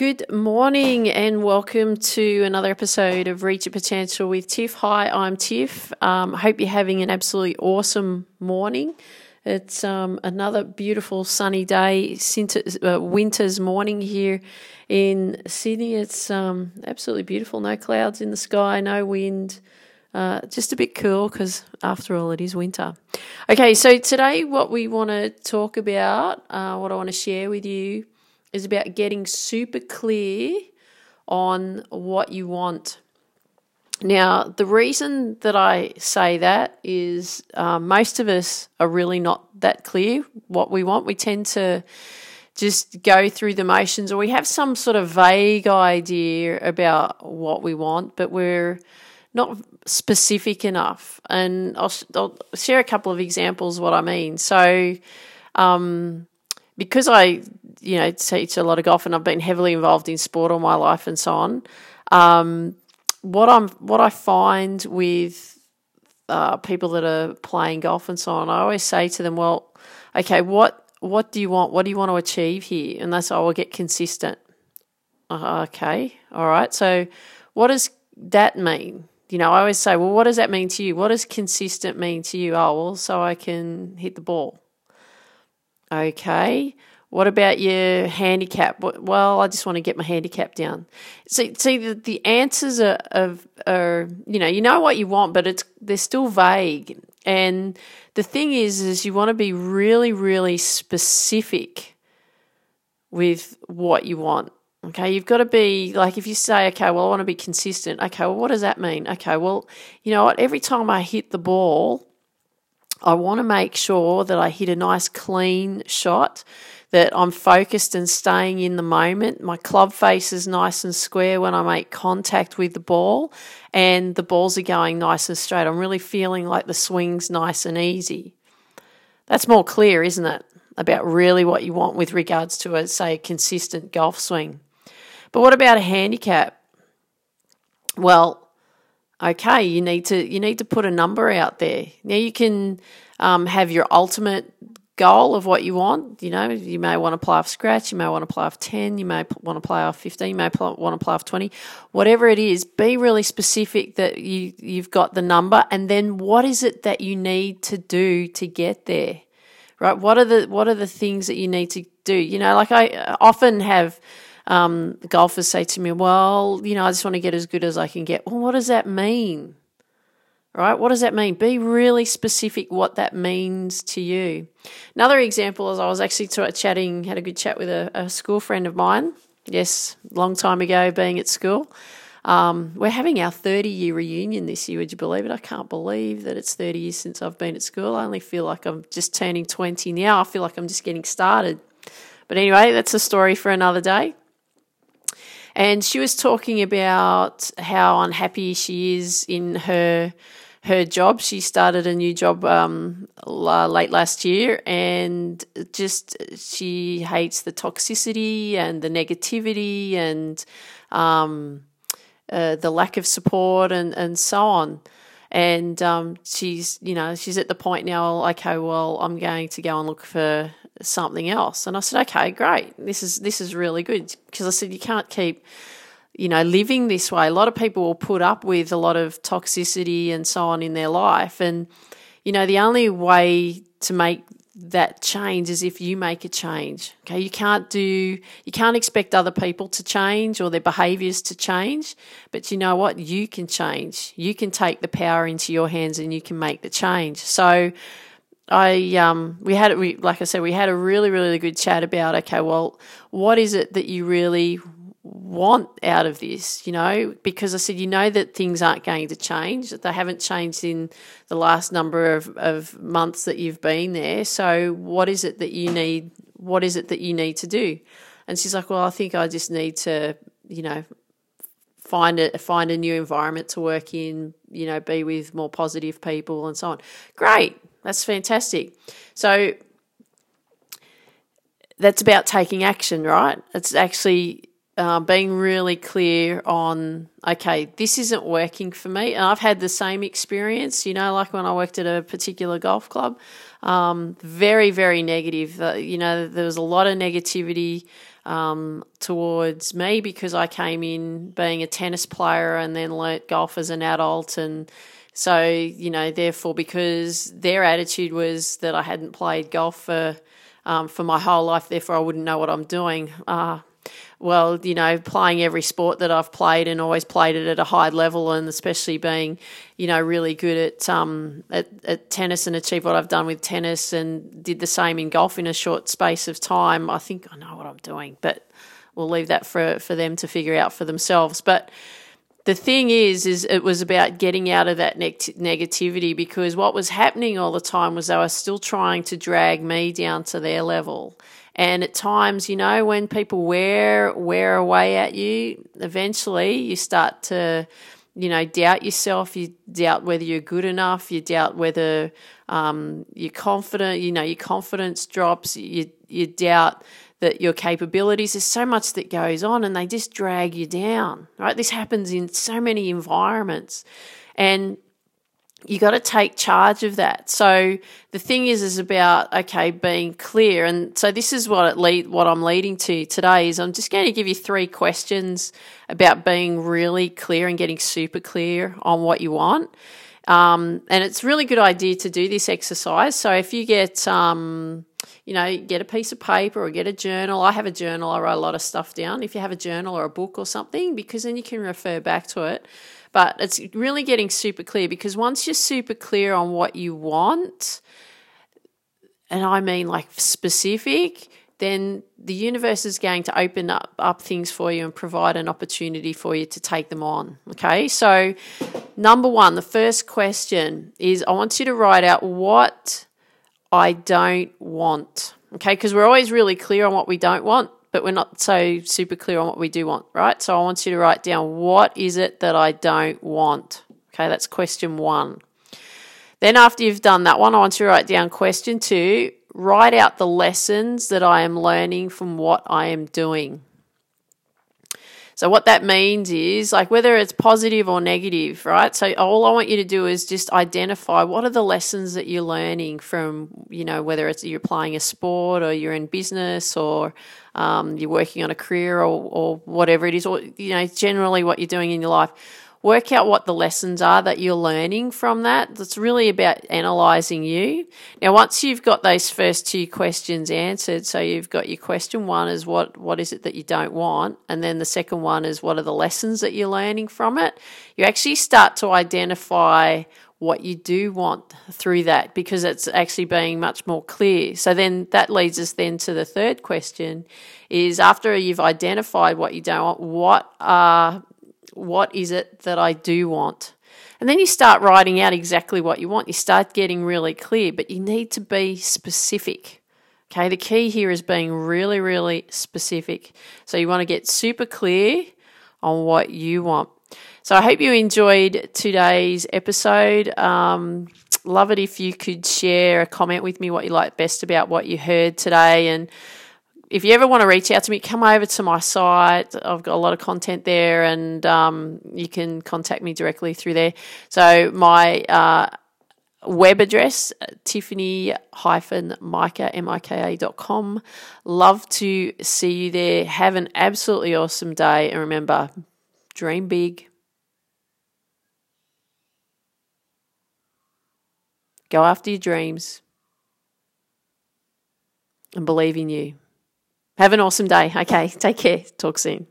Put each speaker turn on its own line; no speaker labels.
Good morning and welcome to another episode of Reach Your Potential with Tiff. Hi, I'm Tiff. Um, hope you're having an absolutely awesome morning. It's um, another beautiful sunny day, uh, winter's morning here in Sydney. It's um, absolutely beautiful. No clouds in the sky, no wind. Uh, just a bit cool because after all, it is winter. Okay, so today, what we want to talk about, uh, what I want to share with you is about getting super clear on what you want. Now, the reason that I say that is uh, most of us are really not that clear what we want. We tend to just go through the motions, or we have some sort of vague idea about what we want, but we're not specific enough. And I'll, I'll share a couple of examples what I mean. So, um, because I, you know, teach a lot of golf and I've been heavily involved in sport all my life and so on. Um, what I'm, what I find with uh, people that are playing golf and so on, I always say to them, well, okay, what what do you want? What do you want to achieve here? And that's, I will get consistent. Uh, okay, all right. So, what does that mean? You know, I always say, well, what does that mean to you? What does consistent mean to you? Oh, well, so I can hit the ball. Okay. What about your handicap? Well, I just want to get my handicap down. See, see, the, the answers are, are, are, you know, you know what you want, but it's they're still vague. And the thing is, is you want to be really, really specific with what you want. Okay, you've got to be like if you say, okay, well, I want to be consistent. Okay, well, what does that mean? Okay, well, you know what? Every time I hit the ball, I want to make sure that I hit a nice clean shot, that I'm focused and staying in the moment. My club face is nice and square when I make contact with the ball, and the balls are going nice and straight. I'm really feeling like the swing's nice and easy. That's more clear, isn't it? About really what you want with regards to a say a consistent golf swing. But what about a handicap? Well, okay, you need to you need to put a number out there. Now you can um, have your ultimate goal of what you want. You know, you may want to play off scratch, you may want to play off ten, you may want to play off fifteen, you may want to play off twenty. Whatever it is, be really specific that you you've got the number, and then what is it that you need to do to get there? Right? What are the what are the things that you need to do? You know, like I often have um, golfers say to me, well, you know, I just want to get as good as I can get. Well, what does that mean? Right? What does that mean? Be really specific what that means to you. Another example is I was actually chatting, had a good chat with a, a school friend of mine. Yes, long time ago being at school. Um, we're having our 30 year reunion this year. Would you believe it? I can't believe that it's 30 years since I've been at school. I only feel like I'm just turning 20 now. I feel like I'm just getting started. But anyway, that's a story for another day. And she was talking about how unhappy she is in her her job. She started a new job um, late last year, and just she hates the toxicity and the negativity and um, uh, the lack of support and and so on. And um, she's you know she's at the point now. Okay, well I'm going to go and look for something else. And I said, okay, great. This is this is really good because I said you can't keep you know living this way. A lot of people will put up with a lot of toxicity and so on in their life, and you know the only way to make that change is if you make a change. Okay, you can't do you can't expect other people to change or their behaviors to change, but you know what? You can change. You can take the power into your hands and you can make the change. So I um we had we like I said we had a really really good chat about okay well what is it that you really want out of this you know because I said you know that things aren't going to change that they haven't changed in the last number of, of months that you've been there so what is it that you need what is it that you need to do and she's like well I think I just need to you know find a find a new environment to work in you know be with more positive people and so on great that's fantastic. So that's about taking action, right? It's actually uh, being really clear on, okay, this isn't working for me. And I've had the same experience, you know, like when I worked at a particular golf club, um, very, very negative. Uh, you know, there was a lot of negativity. um, towards me because I came in being a tennis player and then learnt golf as an adult and so you know therefore because their attitude was that I hadn't played golf for um, for my whole life therefore I wouldn't know what I'm doing uh, well, you know, playing every sport that I've played and always played it at a high level, and especially being, you know, really good at um at, at tennis and achieve what I've done with tennis, and did the same in golf in a short space of time. I think I know what I'm doing, but we'll leave that for for them to figure out for themselves. But the thing is, is it was about getting out of that negativity because what was happening all the time was they were still trying to drag me down to their level. And at times, you know, when people wear wear away at you, eventually you start to, you know, doubt yourself. You doubt whether you're good enough. You doubt whether um, you're confident. You know, your confidence drops. You you doubt that your capabilities. There's so much that goes on, and they just drag you down. Right? This happens in so many environments, and you got to take charge of that. So the thing is, is about okay being clear, and so this is what it lead what I'm leading to today is I'm just going to give you three questions about being really clear and getting super clear on what you want. Um, and it's really good idea to do this exercise. So if you get um, you know, get a piece of paper or get a journal. I have a journal. I write a lot of stuff down. If you have a journal or a book or something, because then you can refer back to it. But it's really getting super clear because once you're super clear on what you want, and I mean like specific, then the universe is going to open up, up things for you and provide an opportunity for you to take them on. Okay, so number one, the first question is I want you to write out what I don't want. Okay, because we're always really clear on what we don't want but we're not so super clear on what we do want, right? So I want you to write down what is it that I don't want. Okay, that's question one. Then, after you've done that one, I want you to write down question two. Write out the lessons that I am learning from what I am doing. So what that means is like whether it's positive or negative, right? So all I want you to do is just identify what are the lessons that you're learning from, you know, whether it's you're playing a sport or you're in business or um, you're working on a career or, or whatever it is, or you know, generally what you're doing in your life work out what the lessons are that you're learning from that. It's really about analyzing you. Now, once you've got those first two questions answered, so you've got your question one is what, what is it that you don't want? And then the second one is what are the lessons that you're learning from it? You actually start to identify what you do want through that because it's actually being much more clear. So then that leads us then to the third question is after you've identified what you don't want, what are what is it that I do want? And then you start writing out exactly what you want. You start getting really clear, but you need to be specific. Okay, the key here is being really, really specific. So you want to get super clear on what you want. So I hope you enjoyed today's episode. Um, love it if you could share a comment with me what you like best about what you heard today and if you ever want to reach out to me, come over to my site. I've got a lot of content there, and um, you can contact me directly through there. So my uh, web address, tiffany-mika, M-I-K-A dot. Love to see you there. Have an absolutely awesome day. And remember, dream big. Go after your dreams and believe in you. Have an awesome day. Okay, take care. Talk soon.